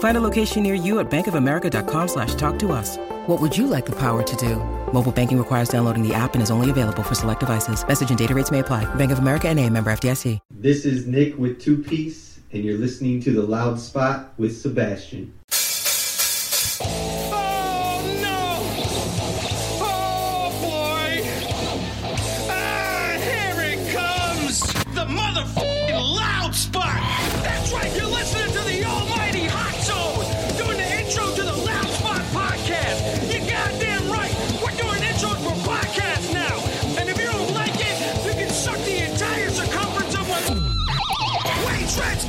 Find a location near you at bankofamerica.com slash talk to us. What would you like the power to do? Mobile banking requires downloading the app and is only available for select devices. Message and data rates may apply. Bank of America and a member FDIC. This is Nick with Two Peace, and you're listening to The Loud Spot with Sebastian.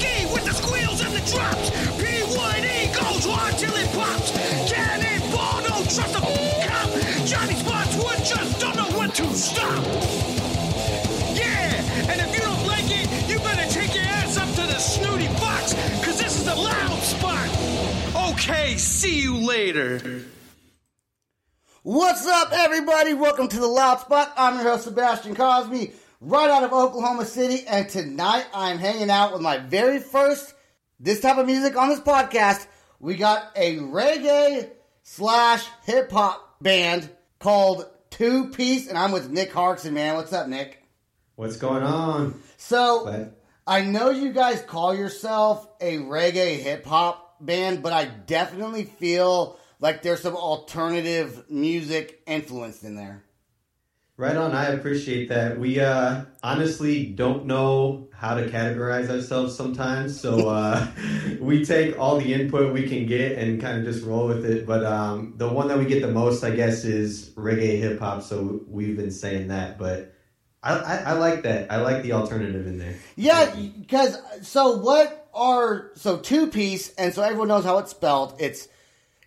Tretzky with the squeals and the drops. P1E goes on till it pops. Cannonball, don't trust a cop. Johnny Spotswood just don't know when to stop. Yeah, and if you don't like it, you better take your ass up to the snooty box, cause this is the loud spot. Okay, see you later. What's up, everybody? Welcome to the Loud Spot. I'm your host, Sebastian Cosby, right out of Oklahoma City, and tonight I'm hanging out with my very first this type of music on this podcast. We got a reggae slash hip hop band called Two Peace, and I'm with Nick Harksen, man. What's up, Nick? What's going on? So, Glad- I know you guys call yourself a reggae hip hop band, but I definitely feel like there's some alternative music influenced in there. Right on. I appreciate that. We uh, honestly don't know how to categorize ourselves sometimes, so uh, we take all the input we can get and kind of just roll with it. But um, the one that we get the most, I guess, is reggae hip hop. So we've been saying that, but I, I, I like that. I like the alternative in there. Yeah, because so what are so two peace, and so everyone knows how it's spelled. It's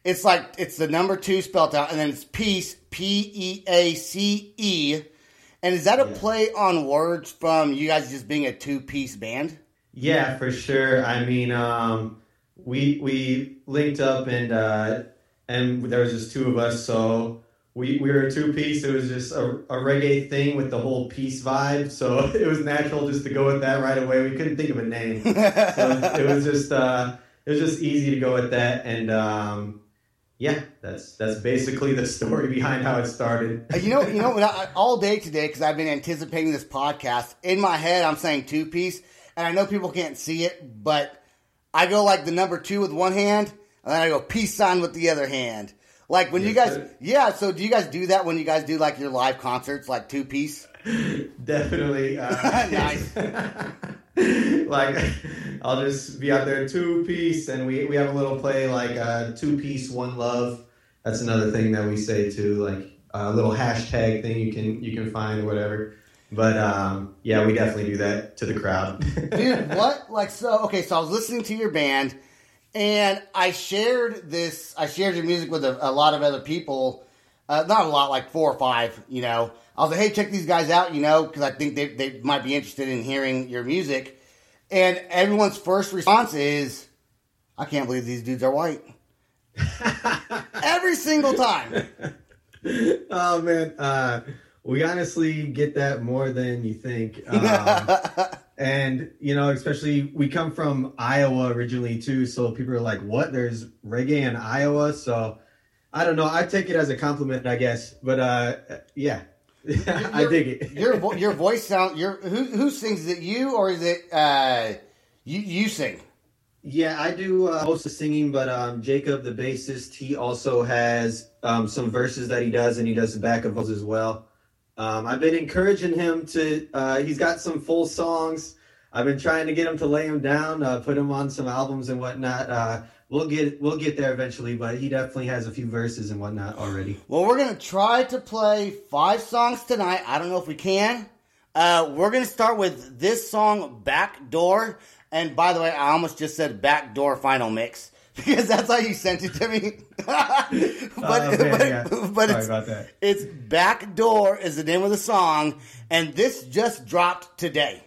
it's like it's the number two spelled out, and then it's piece P E A C E. And is that a Yeah. play on words from you guys just being a two piece band? Yeah, for sure. I mean, um, we we linked up and uh, and there was just two of us, so we we were a two piece. It was just a, a reggae thing with the whole peace vibe, so it was natural just to go with that right away. We couldn't think of a name, so it was just uh, it was just easy to go with that, and um, that's that's basically the story behind how it started. Uh, You know, you know, I, all day today because I've been anticipating this podcast. In my head, I'm saying two peace, and I know people can't see it, but I go like the number two with one hand, and then I go peace sign with the other hand. Like when you guys, sir. yeah. So do you guys do that when you guys do like your live concerts, like two peace? Definitely. Uh, Nice. like, I'll just be out there two peace, and we we have a little play like uh, two peace one love. That's another thing that we say too, like a little hashtag thing you can you can find or whatever. But um, yeah, we definitely do that to the crowd. Dude, what? Like so? Okay, so I was listening to your band, and I shared this. I shared your music with a, a lot of other people. Uh, not a lot, like four or five. You know, I was like, "Hey, check these guys out," you know, because I think they they might be interested in hearing your music. And everyone's first response is, "I can't believe these dudes are white." Every single time. oh man, uh, we honestly get that more than you think. Um, and you know, especially we come from Iowa originally too, so people are like, "What? There's reggae in Iowa?" So I don't know. I take it as a compliment, I guess. But uh, yeah, I dig it. your vo- your voice sound. Your who who sings? Is it you or is it uh you you sing? Yeah, I do uh, most of singing, but um, Jacob, the bassist, he also has um, some verses that he does, and he does the backup vocals as well. Um, I've been encouraging him to. Uh, he's got some full songs. I've been trying to get him to lay him down, uh, put him on some albums and whatnot. Uh, we'll get we'll get there eventually, but he definitely has a few verses and whatnot already. Well, we're gonna try to play five songs tonight. I don't know if we can. Uh, we're gonna start with this song, "Back Door." And by the way, I almost just said "Back Door Final Mix" because that's how you sent it to me. but Oh, man, but, yeah. but it's, it's "Back Door" is the name of the song, and this just dropped today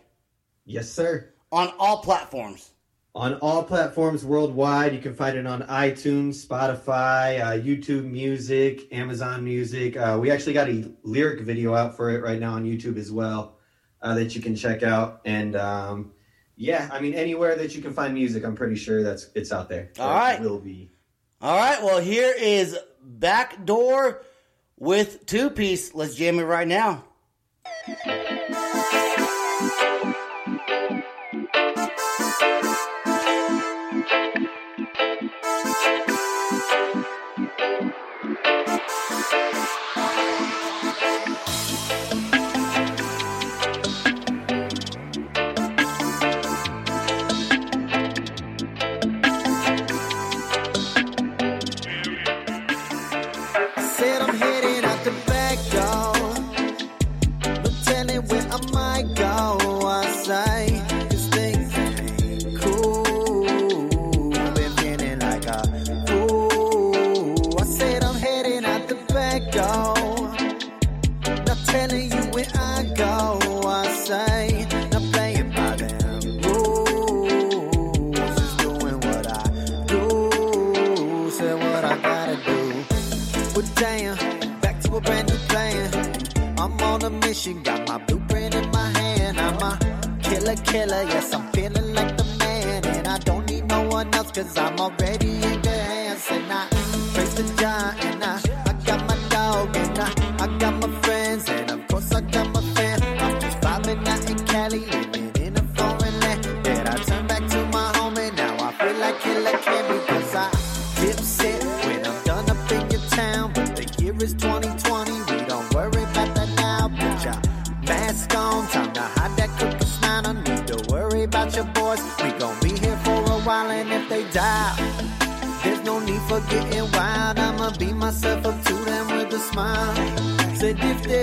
Yes, sir. on all platforms. On all platforms worldwide, you can find it on iTunes, Spotify, uh, YouTube Music, Amazon Music. Uh, we actually got a lyric video out for it right now on YouTube as well uh, that you can check out. And um, yeah, I mean anywhere that you can find music, I'm pretty sure that's it's out there. All it will be. All right, well, here is Back Door with Two Peace. Let's jam it right now. I feel like killer can because I dip set when I'm done up in your town. But the year is 2020, we don't worry about that now. Put your mask on, time to hide that crooked smile. Don't need to worry about your boys. We gon' be here for a while, and if they die, there's no need for getting wild. I'ma be myself up to them with a smile. Said if they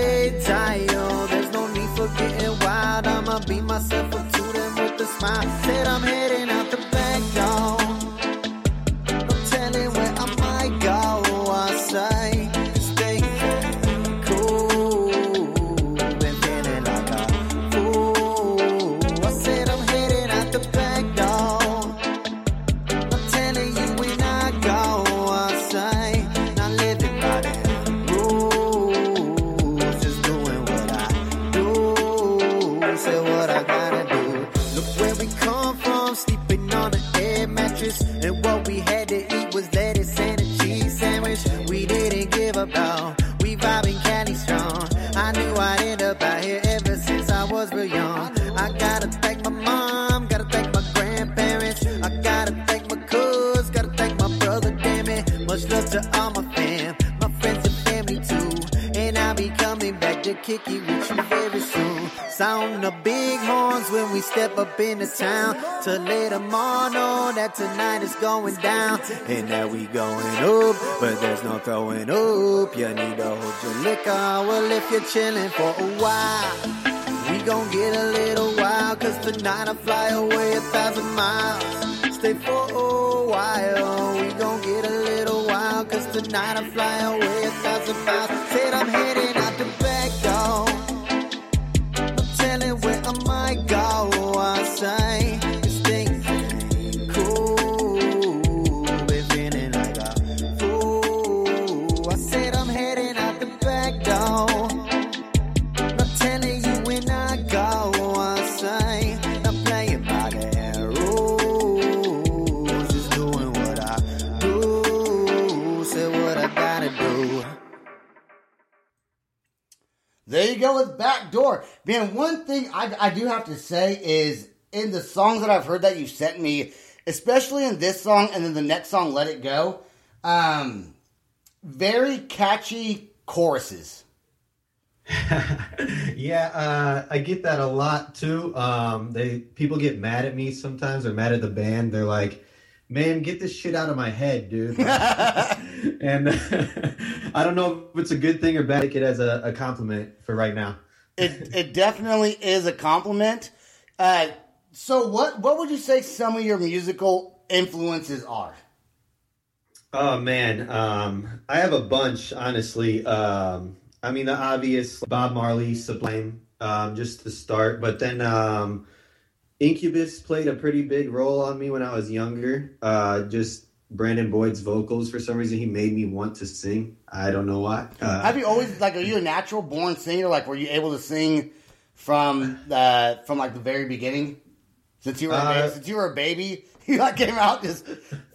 The big horns when we step up into town to let them all know that tonight is going down. And that we going up, but there's no throwing up. You need to hold your liquor. Well, if you're chilling for a while, we gon' get a little wild. Cause tonight I fly away a thousand miles. Stay for a while, we gon' get a little wild. Cause tonight I fly away a thousand miles. Said I'm heading Cool. Fool. I said I'm heading out the back door. Not telling you when I go. Not playing by their rules. Just doing what I do. Say what I gotta do. There you go with Backdoor. Man, one thing I, I do have to say is in the songs that I've heard that you sent me, especially in this song and then the next song, Let It Go, um, very catchy choruses. yeah, uh, I get that a lot too. Um, they people get mad at me sometimes or mad at the band. They're like, "Man, get this shit out of my head, dude." and I don't know if it's a good thing or bad. Take it as a, a compliment for right now. It it definitely is a compliment. Uh, so what what would you say some of your musical influences are? Oh man, um, I have a bunch, honestly. Um, I mean, the obvious Bob Marley, Sublime, um, just to start, but then um, Incubus played a pretty big role on me when I was younger. Uh, just Brandon Boyd's vocals, for some reason, he made me want to sing. I don't know why. Uh, Have you always like are you a natural born singer? Like were you able to sing from uh from like the very beginning? Since you were a Uh, baby, since you were a baby, you like came out just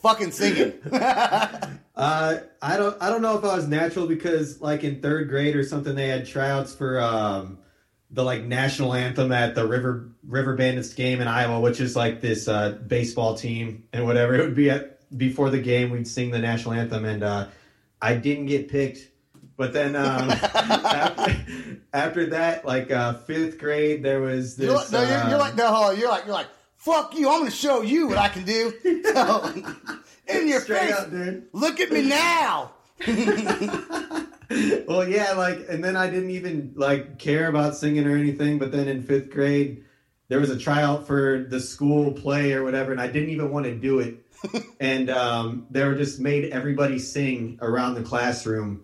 fucking singing. Uh, I don't. I don't know if I was natural because, like in third grade or something, they had tryouts for um, the like national anthem at the River River Bandits game in Iowa, which is like this uh, baseball team and whatever. It would be at before the game. We'd sing the national anthem, and uh, I didn't get picked. But then um, after, after that, like uh, fifth grade, there was this. You're like, no, you're, you're um, like no, you're like you're like fuck you. I'm gonna show you what I can do. So, in your Straight face, up, dude. look at me now. well, yeah, like, and then I didn't even like care about singing or anything. But then in fifth grade, there was a tryout for the school play or whatever, and I didn't even want to do it. And um, they were just made everybody sing around the classroom,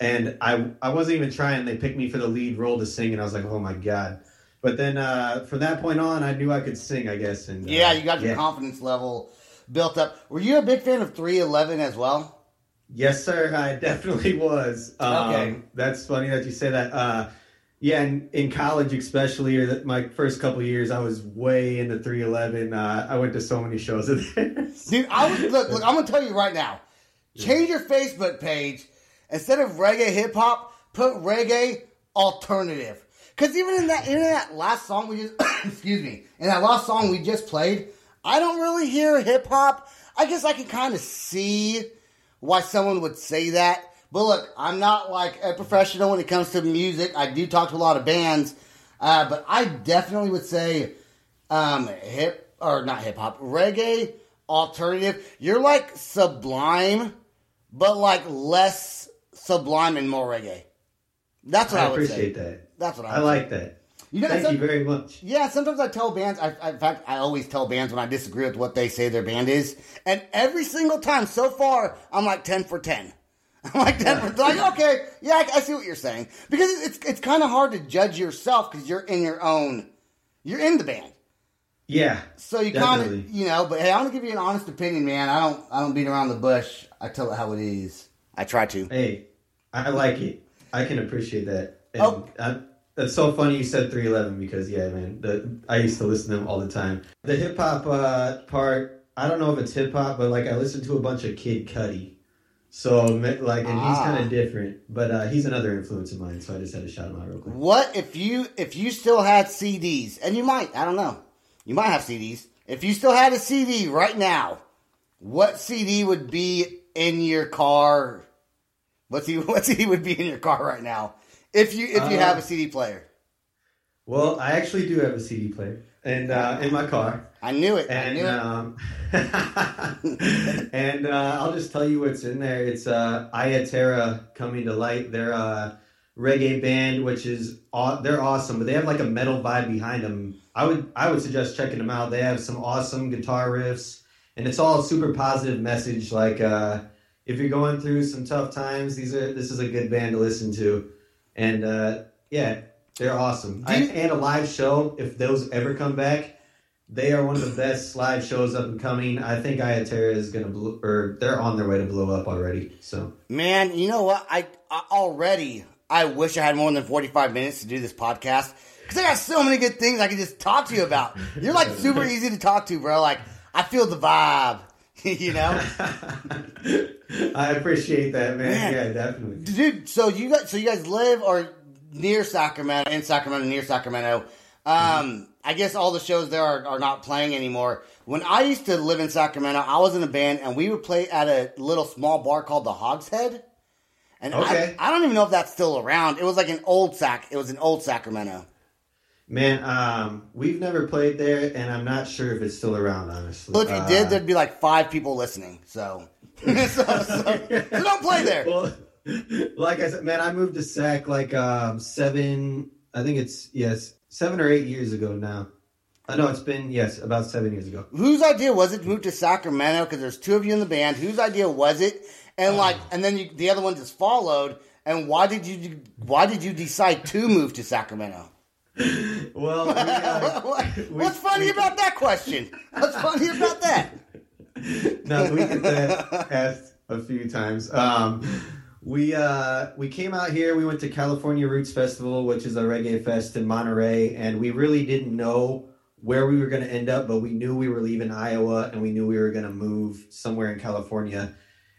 and I I wasn't even trying. They picked me for the lead role to sing, and I was like, oh my god. But then uh, from that point on, I knew I could sing, I guess. And uh, Yeah, you got your yeah. confidence level built up. Were you a big fan of 311 as well? Yes, sir. I definitely was. Um, Okay. That's funny that you say that. Uh, yeah, in, in college, especially, or the, my first couple years, I was way into 311. Uh, I went to so many shows of theirs. Dude, I was look, look, I'm gonna tell you right now. Change your Facebook page. Instead of reggae hip hop, put reggae alternative. Cause even in that in that last song we just excuse me, in that last song we just played, I don't really hear hip hop. I guess I can kind of see why someone would say that. But look, I'm not like a professional when it comes to music. I do talk to a lot of bands, uh, but I definitely would say um, hip or not hip hop, reggae alternative. You're like Sublime, but like less Sublime and more reggae. That's what I, I would appreciate say. that. That's what I, I like say. that. You know, Thank some- you very much. Yeah, sometimes I tell bands. I, I- in fact, I always tell bands when I disagree with what they say their band is, and every single time so far, I'm like ten for ten. I'm like ten for like okay, yeah, I, I see what you're saying because it's it's kind of hard to judge yourself because you're in your own, you're in the band. Yeah. So you kind of, you know, but hey, I'm gonna give you an honest opinion, man. I don't, I don't beat around the bush. I tell it how it is. I try to. Hey, I like it. I can appreciate that. And Oh. I, that's so funny you said 311 because yeah, man, the, I used to listen to them all the time. The hip hop uh, part, I don't know if it's hip hop, but like I listened to a bunch of Kid Cudi. So like, and he's Ah. kind of different, but uh, he's another influence of mine. So I just had to shout him out real quick. What if you, if you still had CDs, and you might, I don't know, you might have CDs. If you still had a CD right now, what CD would be in your car? What CD, what CD would be in your car right now? If you, if you Uh, have a CD player, Well, I actually do have a CD player and uh, in my car. I knew it. I and knew it. um, and uh, I'll just tell you what's in there. It's uh, Iya Terra coming to light. They're a reggae band, which is aw- they're awesome, but they have like a metal vibe behind them. I would I would suggest checking them out. They have some awesome guitar riffs, and it's all super positive message. Like uh, if you're going through some tough times, these are this is a good band to listen to, and uh, yeah, they're awesome. I, and a live show, if those ever come back. They are one of the best live shows up and coming. I think Iya Terra is gonna blow, or they're on their way to blow up already. So Man, you know what? I, I already I wish I had more than forty five minutes to do this podcast because I got so many good things I can just talk to you about. You're like super easy to talk to, bro. Like I feel the vibe, you know, I appreciate that, man. Man. Yeah, definitely. dude. So you guys, so you guys live or near Sacramento, in Sacramento, near Sacramento. Um, I guess all the shows there are, are not playing anymore. When I used to live in Sacramento, I was in a band and we would play at a little small bar called the Hogshead. And Okay. I, I don't even know if that's still around. It was like an old sac. It was an old Sacramento. Man, um, we've never played there, and I'm not sure if it's still around. Honestly, Well, if you Uh, did, there'd be like five people listening. So, so, so, so don't play there. Well, like I said, man, I moved to Sac like um, seven. I think it's yes, seven or eight years ago now. I know it's been yes, about seven years ago. Whose idea was it to move to Sacramento? Because there's two of you in the band. Whose idea was it? And like, and then you, the other one just followed. And why did you? Why did you decide to move to Sacramento? Well, we, uh, What- we- What's funny we- about that question? What's funny about that? no, we get that asked a few times. Um, we uh, we came out here. We went to California Roots Festival, which is a reggae fest in Monterey, and we really didn't know where we were going to end up, but we knew we were leaving Iowa, and we knew we were going to move somewhere in California,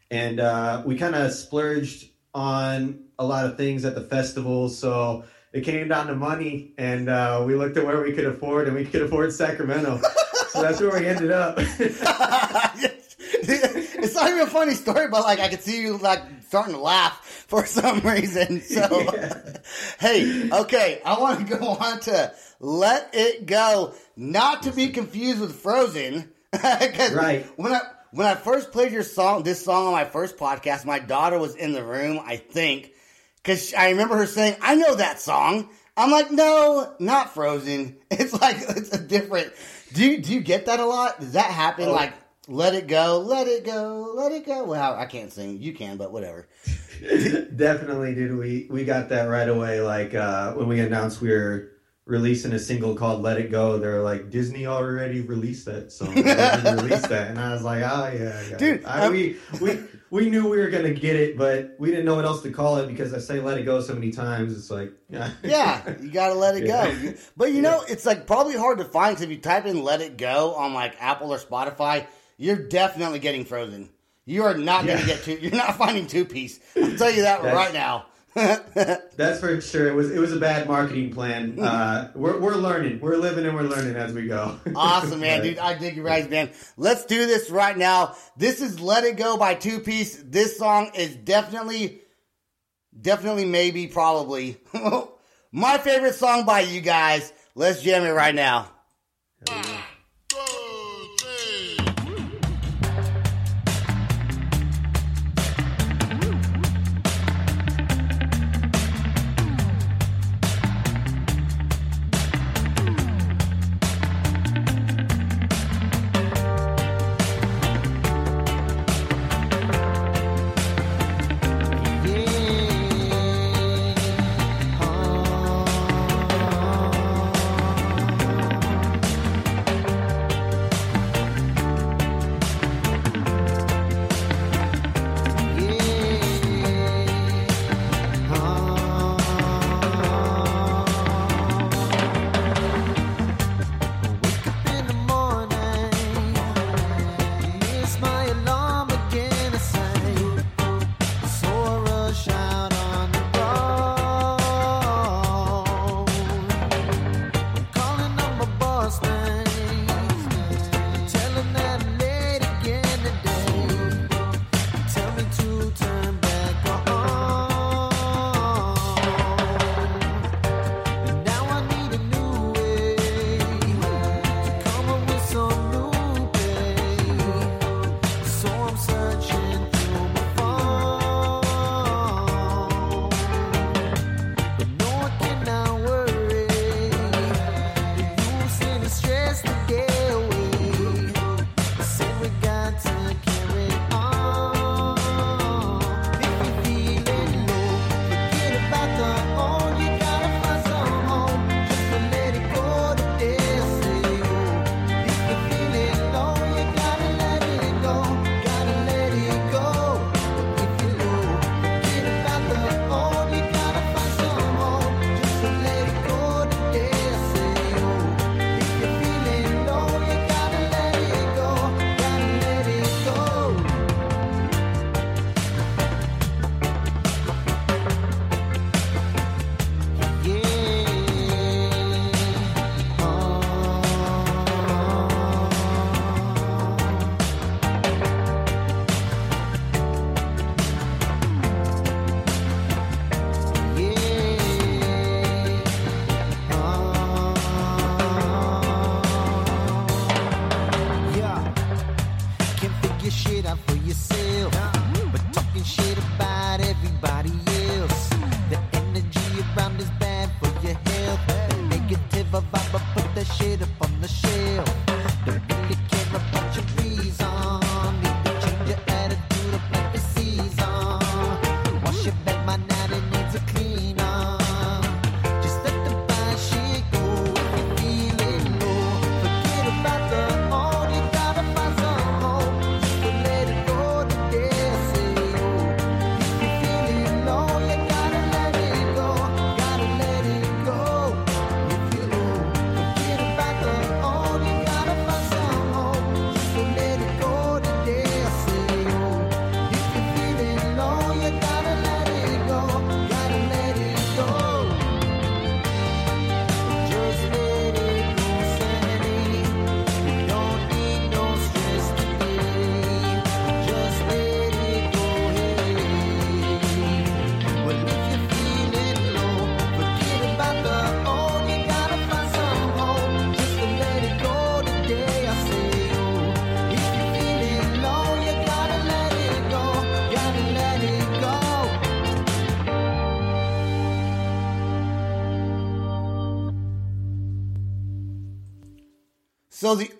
and uh, we kind of splurged on a lot of things at the festival, so. It came down to money, and uh, we looked at where we could afford, and we could afford Sacramento. so that's where we ended up. it's not even a funny story, but like I could see you like starting to laugh for some reason. So, hey, okay, I want to go on to "Let It Go," not to be confused with Frozen. Right. when I when I first played your song, this song on my first podcast, my daughter was in the room. I think because I remember her saying, "I know that song." I'm like, no, not Frozen. It's like it's a different. Do you do you get that a lot? Does that happen? Oh. Like, let it go, let it go, let it go. Well, I can't sing. You can, but whatever. Definitely, dude. We we got that right away. Like uh, when we announced we were releasing a single called "Let It Go," they're like, "Disney already released that song. Released that," and I was like, "Oh yeah, I Dude. I, we we we knew we were gonna get it, but we didn't know what else to call it because I say "Let It Go" so many times. It's like, yeah, Yeah, you gotta let it Yeah. go. But you know, it's like probably hard to find. 'cause if you type in "Let It Go" on like Apple or Spotify, you're definitely getting Frozen. You are not gonna get two. You're not finding two peace. I'll tell you that right now. That's for sure. It was it was a bad marketing plan. Uh, we're we're learning. We're living and we're learning as we go. Awesome, man, dude. I dig your guys, man. Let's do this right now. This is Let It Go by Two Peace. This song is definitely, definitely, maybe, probably my favorite song by you guys. Let's jam it right now.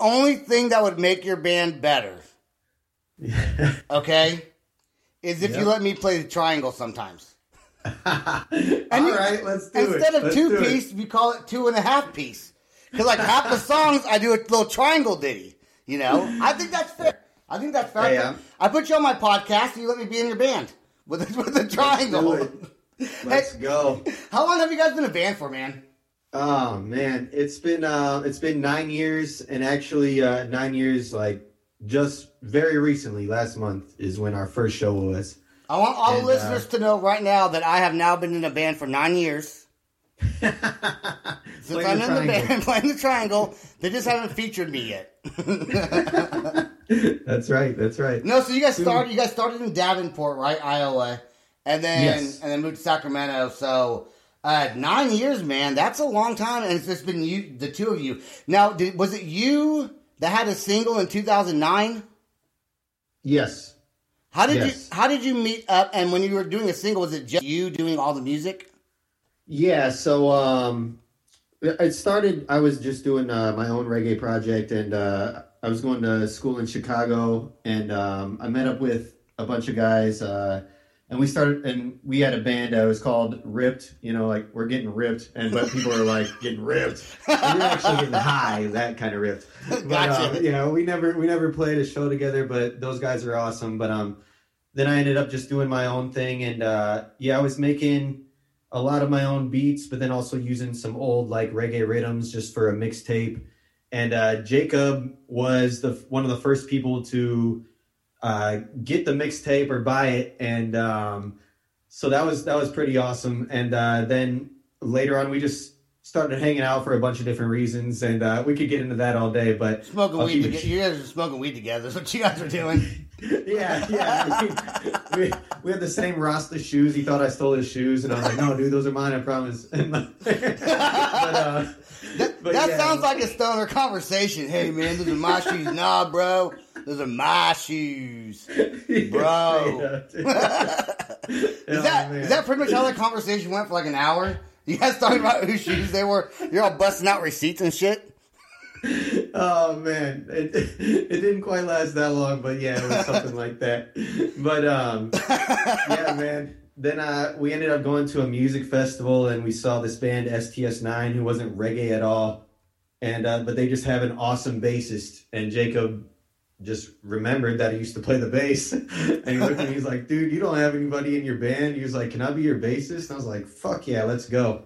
Only thing that would make your band better, okay, is if you let me play the triangle sometimes. All you- right, let's do it. Instead of Let's two do it. piece, we call it two and a half piece. Because like half the songs, I do a little triangle ditty. You know, I think that's fair. I think that's fair. Hey, um, I put you on my podcast, and you let me be in your band with with the triangle. do Let's go. How long have you guys been a band for, man? Oh man, it's been uh, it's been nine years, and actually uh, nine years like just very recently. Last month is when our first show was. I want all the And, uh, listeners to know right now that I have now been in a band for nine years. Since I'm the in the triangle. band playing the triangle, they just haven't featured me yet. That's right. That's right. No, so you guys started. You guys started in Davenport, right, Iowa, and then Yes. and then moved to Sacramento. So uh, nine years, man, that's a long time, and it's just been you, the two of you. Now, did, was it you that had a single in 2009? Yes. How did Yes. you How did you meet up? And when you were doing a single, was it just you doing all the music? Yeah, so um it started I was just doing uh, my own reggae project and uh I was going to school in Chicago and um I met up with a bunch of guys uh and we started and we had a band that was called Ripped, you know, like we're getting ripped and but people are like getting ripped. And we were actually getting high, that kind of ripped. But Gotcha. um, you know, we never we never played a show together, but those guys are awesome. But um then I ended up just doing my own thing and uh yeah, I was making a lot of my own beats, but then also using some old like reggae rhythms just for a mixtape. And uh, Jacob was the one of the first people to uh, get the mixtape or buy it, and um, so that was that was pretty awesome. And uh, then later on, we just started hanging out for a bunch of different reasons, and uh, we could get into that all day. But Smoking I'll weed. You guys are smoking weed together. That's what you guys are doing. yeah, yeah. I mean, we, we had the same Rasta shoes. He thought I stole his shoes, and I was like, "No, dude, those are mine. I promise." but, uh, That, but that yeah. sounds like a stoner conversation. Hey man, those are my shoes. Nah, bro, those are my shoes. Bro. Straight Is that Oh, is that pretty much how that conversation went for like an hour? You guys talking about whose shoes they were? You're all busting out receipts and shit. Oh man, it, it didn't quite last that long, but yeah, it was something like that. But um, yeah, man. Then uh, we ended up going to a music festival, and we saw this band STS9, who wasn't reggae at all, and uh, but they just have an awesome bassist. And Jacob just remembered that he used to play the bass, and he looked at me, he's like, "Dude, you don't have anybody in your band." He was like, "Can I be your bassist?" And I was like, "Fuck yeah, let's go."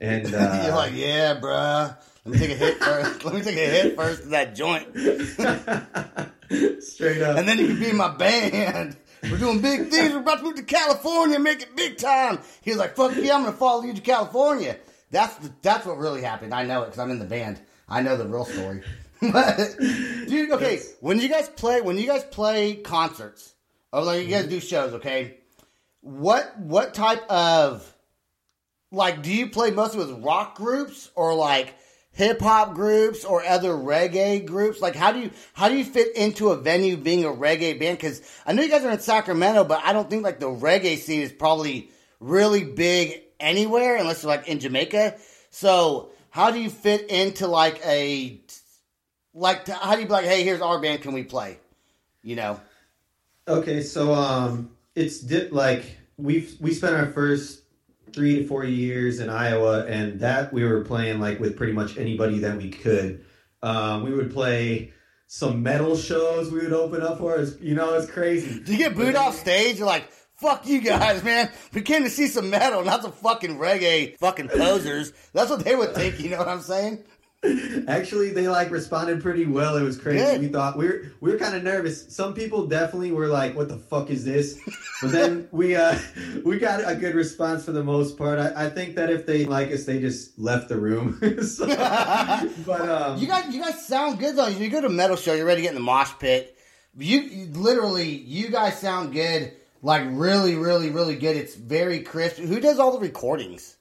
And uh, You're like, yeah, bruh. Let me take a hit first. Let me take a hit first of that joint, straight up, and then you can be in my band. We're doing big things. We're about to move to California, make it big time. He was like, "Fuck yeah, I'm gonna follow you to California." That's the, that's what really happened. I know it because I'm in the band. I know the real story. But, dude, okay, when you guys play, when you guys play concerts, or like you guys do shows, okay, what what type of like do you play mostly with rock groups or like hip hop groups or other reggae groups? Like how do you how do you fit into a venue being a reggae band? Because I know you guys are in Sacramento, but I don't think like the reggae scene is probably really big anywhere unless you're like in Jamaica. So how do you fit into like a like how do you be like, hey, here's our band, can we play? You know. Okay, so um, it's di- like we've we spent our first three to four years in Iowa, and that we were playing like with pretty much anybody that we could. Um, we would play some metal shows. We would open up for us. You know, it's crazy. Do you get booed off stage? You're like, fuck you guys, man. We came to see some metal, not some fucking reggae fucking posers. That's what they would think, you know what I'm saying? Actually, they like responded pretty well. It was crazy. Good. We thought we were we were kind of nervous. Some people definitely were like, "What the fuck is this?" But then we uh we got a good response for the most part. I, I think that if they like us, they just left the room. So- but um, You guys, you guys sound good though. You go to a metal show, you're ready to get in the mosh pit. You, you literally, you guys sound good, like really, really, really good. It's very crisp. Who does all the recordings?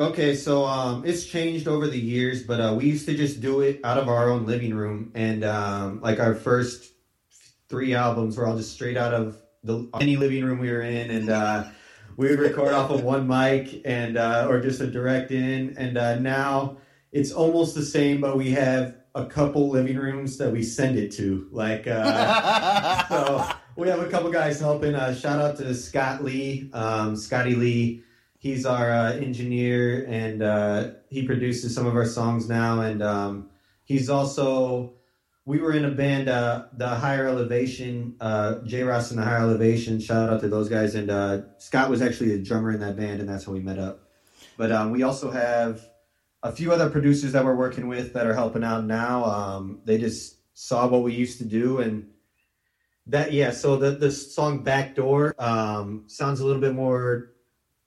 Okay, so um, it's changed over the years, but uh, we used to just do it out of our own living room, and um, like our first three albums were all just straight out of the any living room we were in, and uh, we would record off of one mic and uh, or just a direct in, and uh, now it's almost the same, but we have a couple living rooms that we send it to. Like, uh, so we have a couple guys helping. Uh, shout out to Scott Lee, um, Scotty Lee. He's our uh, engineer and uh, he produces some of our songs now. And um, he's also, we were in a band, uh, the Higher Elevation, uh, J Ross and the Higher Elevation. Shout out to those guys. And uh, Scott was actually a drummer in that band, and that's how we met up. But um, we also have a few other producers that we're working with that are helping out now. Um, they just saw what we used to do and that yeah. So the the song "Backdoor" um, sounds a little bit more,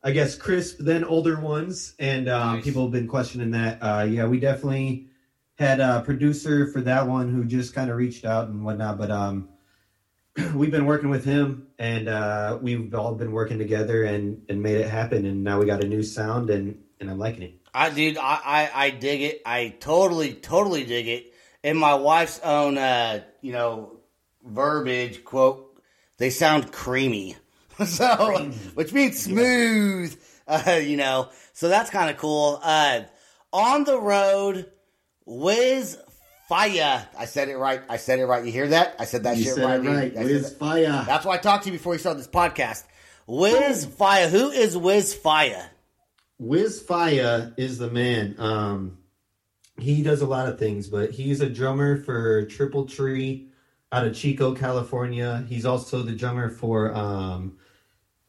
I guess, crisp than older ones, and um, Nice. people have been questioning that. Uh, yeah, we definitely had a producer for that one who just kind of reached out and whatnot, but um. We've been working with him, and uh, we've all been working together and, and made it happen. And now we got a new sound, and, and I'm liking it. I dude, I, I I dig it. I totally totally dig it. In my wife's own uh, you know, verbiage quote, they sound creamy. so, which means smooth, uh, you know. So that's kind of cool. Uh, on the road, Wiz Fire. I said it right. I said it right. You hear that? I said that You shit said right. it right. I Wiz that- Fire. That's why I talked to you before we started this podcast. Wiz Fire. Who is Wiz Fire? Wiz Faya is the man. Um, he does a lot of things, but he's a drummer for Triple Tree out of Chico, California. He's also the drummer for um,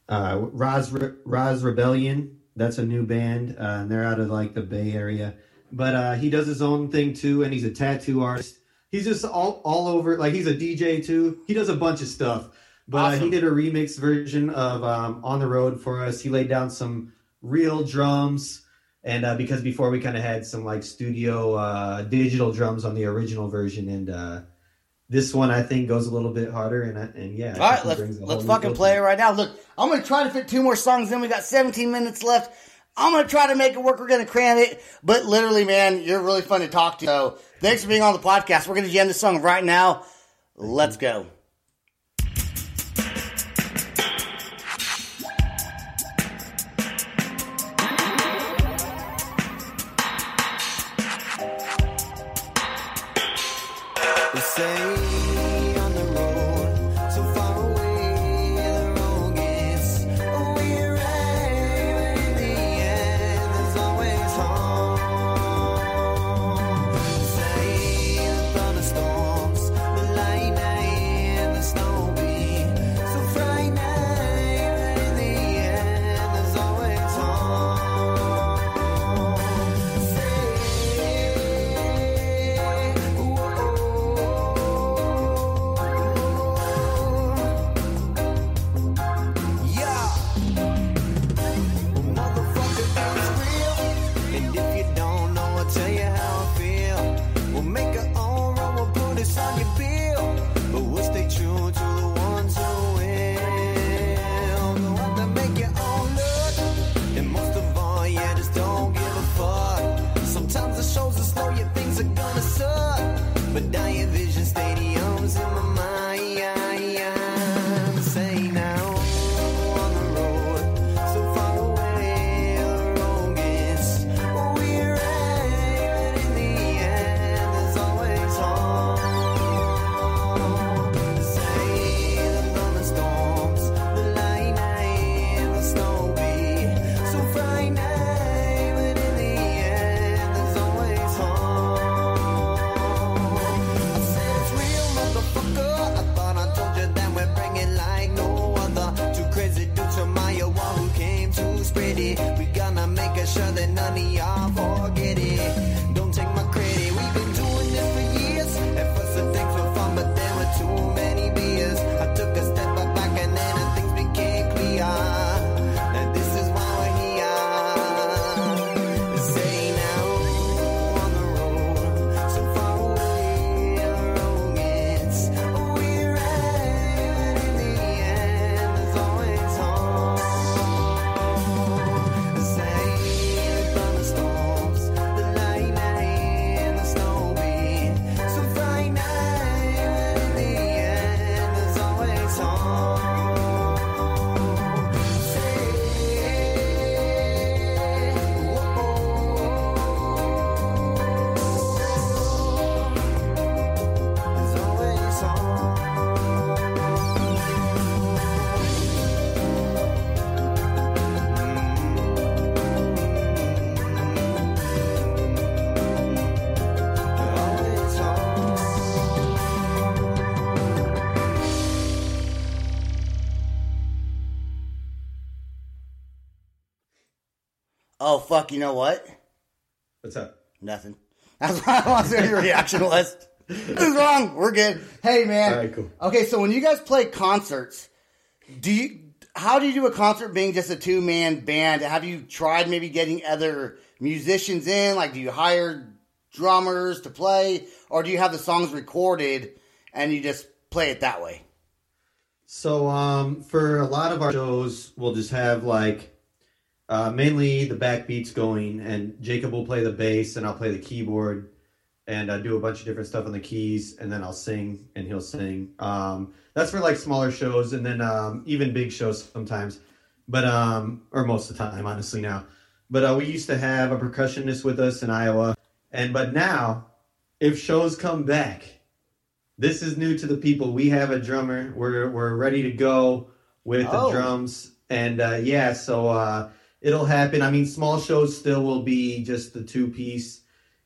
uh, Roz, Re- Roz Rebellion. That's a new band, uh, and they're out of like the Bay Area. But uh, he does his own thing too, and he's a tattoo artist. He's just all all over. Like he's a DJ too. He does a bunch of stuff. But uh, Awesome. he did a remix version of um, "On the Road" for us. He laid down some real drums, and uh, because before we kind of had some like studio uh, digital drums on the original version, and uh, this one I think goes a little bit harder. And I- and yeah, All right, let's brings a whole let's fucking play it right now. Look, I'm gonna try to fit two more songs in. We got 17 minutes left. I'm gonna try to make it work. We're gonna cram it, but literally, man, you're really fun to talk to. So thanks for being on the podcast. We're gonna jam this song right now. Let's go. Sure that none of y'all forget it. Fuck! You know what? What's up? Nothing. That's what I want to know your reaction was. Who's wrong? We're good. Hey man. All right, cool. Okay, so when you guys play concerts, do you? How do you do a concert being just a two man band? Have you tried maybe getting other musicians in? Like, do you hire drummers to play, or do you have the songs recorded and you just play it that way? So um, for a lot of our shows, we'll just have like uh, mainly the backbeats going, and Jacob will play the bass, and I'll play the keyboard, and I do a bunch of different stuff on the keys, and then I'll sing, and he'll sing. Um, that's for like smaller shows, and then um, even big shows sometimes, but um, or most of the time, honestly now. But uh, we used to have a percussionist with us in Iowa, and but now, if shows come back, this is new to the people. We have a drummer. We're we're ready to go with Oh. the drums, and uh, yeah, so uh, it'll happen. I mean, small shows still will be just the two piece,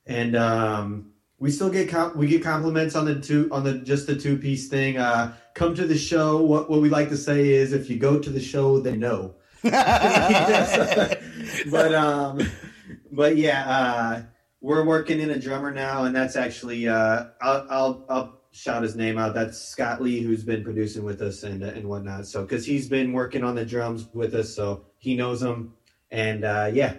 and um, we still get com- we get compliments on the two on the just the two piece thing. Uh, come to the show. What what we like to say is, if you go to the show, then no. but um, but yeah, uh, we're working in a drummer now, and that's actually uh, I'll, I'll I'll shout his name out. That's Scott Lee, who's been producing with us and and whatnot. So because he's been working on the drums with us, so he knows them. And uh, yeah,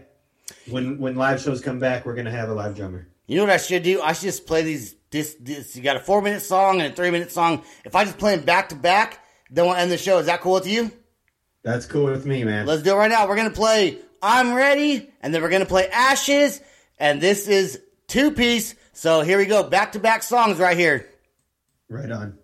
when when live shows come back, we're gonna have a live drummer. You know what I should do? I should just play these. This, this. You got a four minute song and a three minute song. If I just play them back to back, then we'll end the show. Is that cool with you? That's cool with me, man. Let's do it right now. We're gonna play "I'm Ready" and then we're gonna play "Ashes." And this is two peace. So here we go. Back to back songs right here. Right on.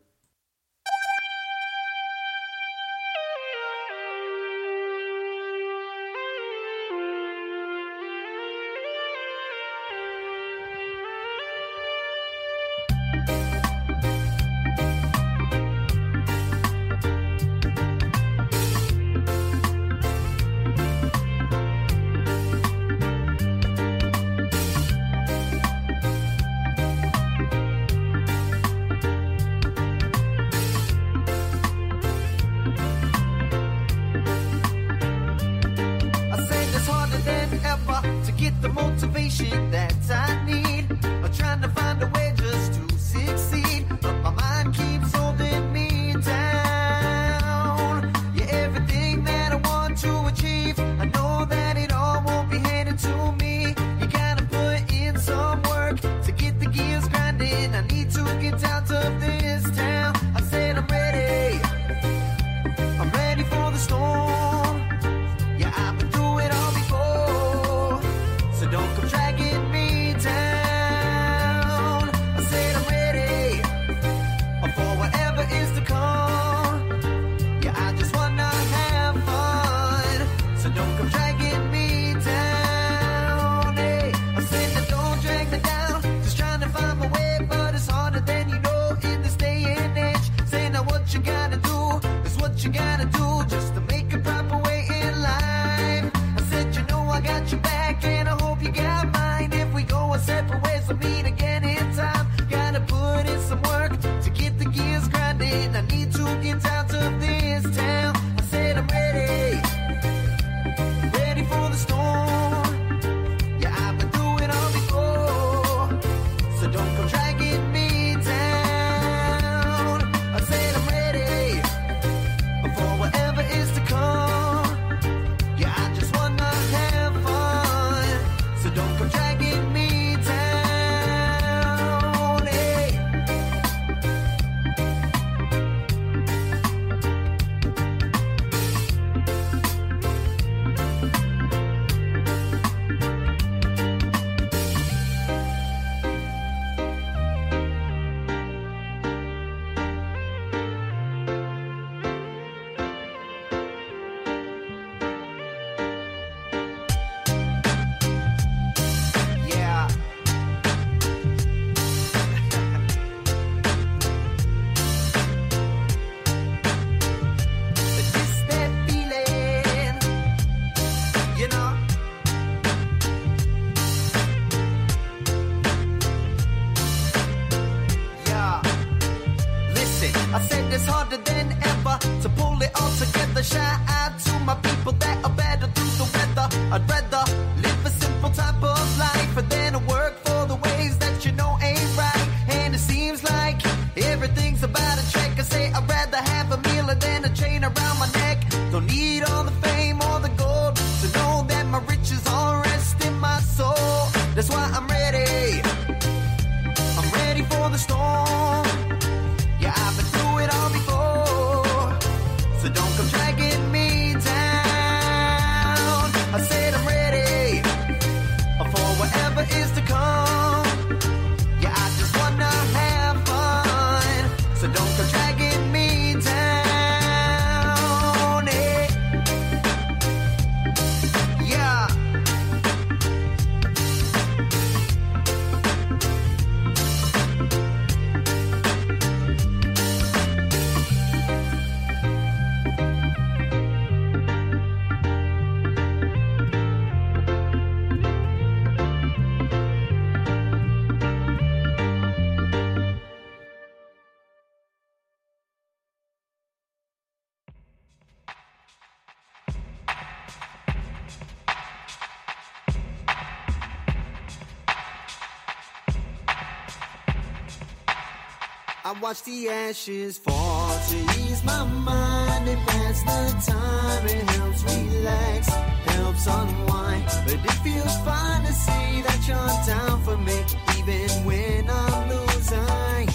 Watch the ashes fall to ease my mind and pass the time. It helps relax, helps unwind. But it feels fine to see that you're down for me, even when I'm losing.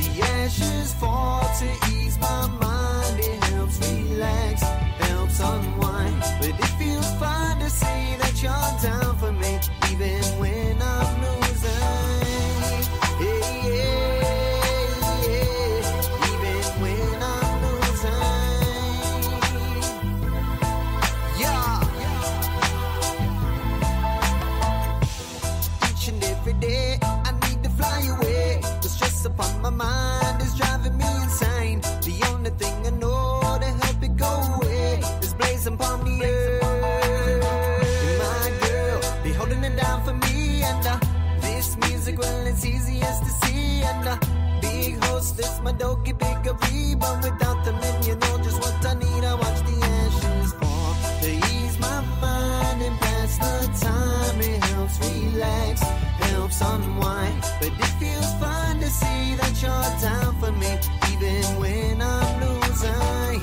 The ashes fall to ease my mind. It helps relax, helps unwind. But it feels fine to see that you're down for me, big hostess, my doggy biggery, but without them, then you know just what I need. I watch the ashes fall to ease my mind and pass the time. It helps relax, helps unwind, but it feels fine to see that you're down for me, even when I'm losing.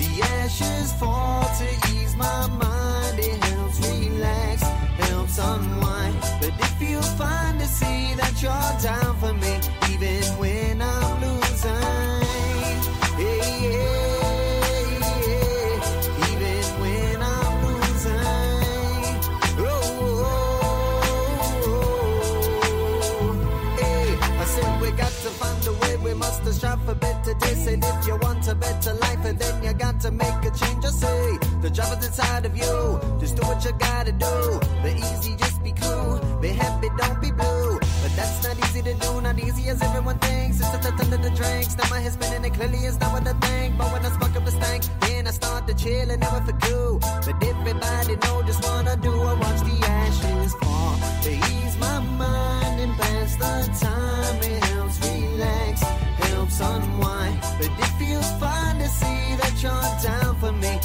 The ashes fall to ease my mind. It helps relax, helps unwind. But it feels fine to see that you're down for me, for better days. Said if you want a better life, and then you got to make a change. I say the job is inside of you. Just do what you gotta do. Be easy, just be cool. Be happy, don't be blue. But that's not easy to do, not easy as everyone thinks. It's just a ton of the drinks. Now my head's spinning, it clearly is not what I think. But when I spark up the stank, then I start to chill and never for cool. But everybody know just what I do. I watch the ashes fall. To ease my mind and pass the time. It helps relax, helps unwind. But it feels fine to see that you're down for me,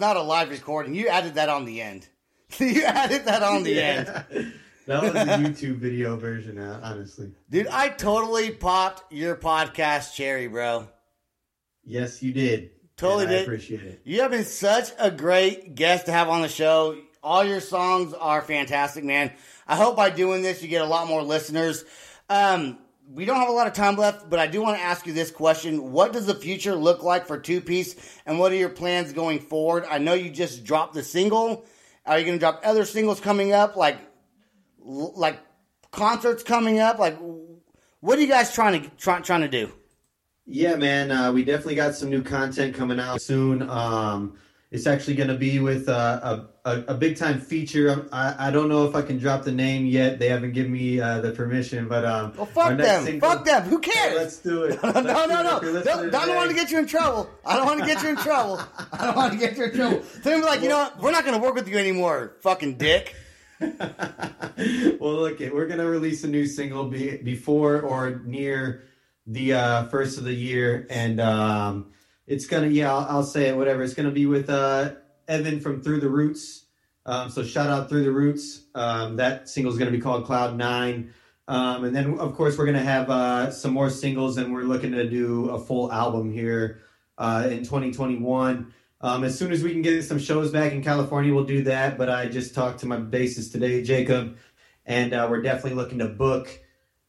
not a live recording. You added that on the end. you added that on the end. That was the YouTube video version, uh, honestly. Dude, I totally popped your podcast cherry, bro. Yes, you did. Totally did. appreciate it. You have been such a great guest to have on the show. All your songs are fantastic, man. I hope by doing this you get a lot more listeners. Um, we don't have a lot of time left, but I do want to ask you this question. What does the future look like for Two Peace, and what are your plans going forward? I know you just dropped the single. Are you going to drop other singles coming up, like like concerts coming up? Like, what are you guys trying to try, trying to do? Yeah, man, uh, we definitely got some new content coming out soon. Um, it's actually going to be with uh, a, a, a big time feature. I, I don't know if I can drop the name yet. They haven't given me uh, the permission, but um, Well, fuck them. single- Fuck them. Who cares? Let's do it. no, Let's no, no. Don't, I don't want to get you in trouble. I don't want to get you in trouble. I don't want to get you in trouble. They're like, you know what? We're not going to work with you anymore, fucking dick. well, look, we're gonna release a new single be, before or near the uh, first of the year, and um, it's gonna, yeah, I'll, I'll say it, whatever. It's gonna be with uh, Evan from Through the Roots. Um, so shout out Through the Roots. Um, that single is gonna be called Cloud Nine. Um, and then, of course, we're gonna have uh, some more singles, and we're looking to do a full album here uh, in 2021. Um, as soon as we can get some shows back in California, we'll do that. But I just talked to my bassist today, Jacob, and uh, we're definitely looking to book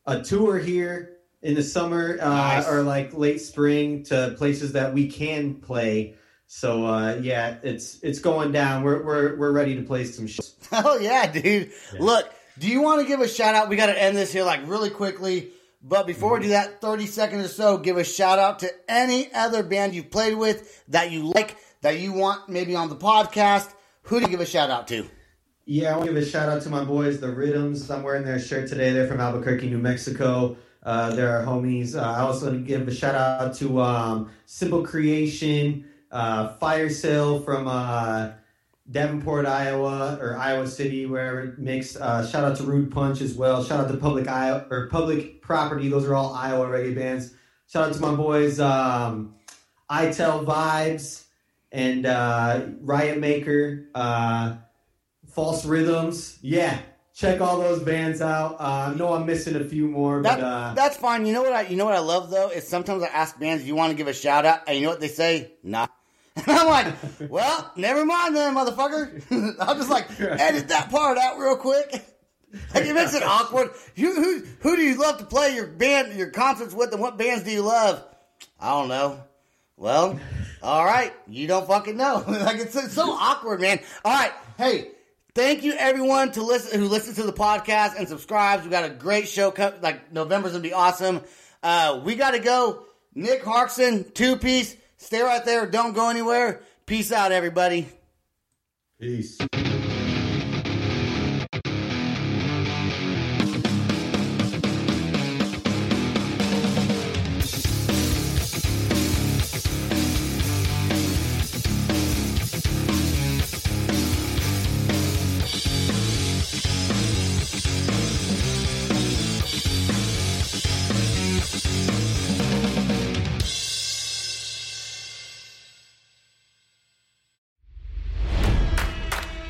a tour here in the summer uh, Nice. or like late spring to places that we can play. So uh, yeah, it's it's going down. We're we're we're ready to play some shows. Hell yeah, dude. Look, do you want to give a shout out? We got to end this here like really quickly. But before we do that, 30 seconds or so, give a shout out to any other band you've played with that you like, that you want maybe on the podcast. Who do you give a shout out to? Yeah, I want to give a shout out to my boys, the Rhythms. I'm wearing their shirt today. They're from Albuquerque, New Mexico. Uh, they're our homies. Uh, I also want to give a shout out to um, Simple Creation, uh, Fire Sale from uh, Davenport, Iowa, or Iowa City, wherever it makes. Uh, shout out to Rude Punch as well. Shout out to Public Iowa or Public Property. Those are all Iowa reggae bands. Shout out to my boys, um, I Tell Vibes and uh, Riot Maker. Uh, False Rhythms. Yeah, check all those bands out. Uh, I know I'm missing a few more, That, but uh, that's fine. You know what I you know what I love though is sometimes I ask bands, "Do you want to give a shout out?" And you know what they say? Nah. And I'm like, well, never mind then, motherfucker. I'll just like edit that part out real quick. Like it makes it awkward. Who who who do you love to play your band your concerts with, and what bands do you love? I don't know. Well, all right, you don't fucking know. like it's, it's so awkward, man. All right, hey, thank you everyone to listen who listens to the podcast and subscribes. We got a great show. co- Like November's gonna be awesome. Uh, we got to go. Nick Harksen, two peace. Stay right there. Don't go anywhere. Peace out, everybody. peace.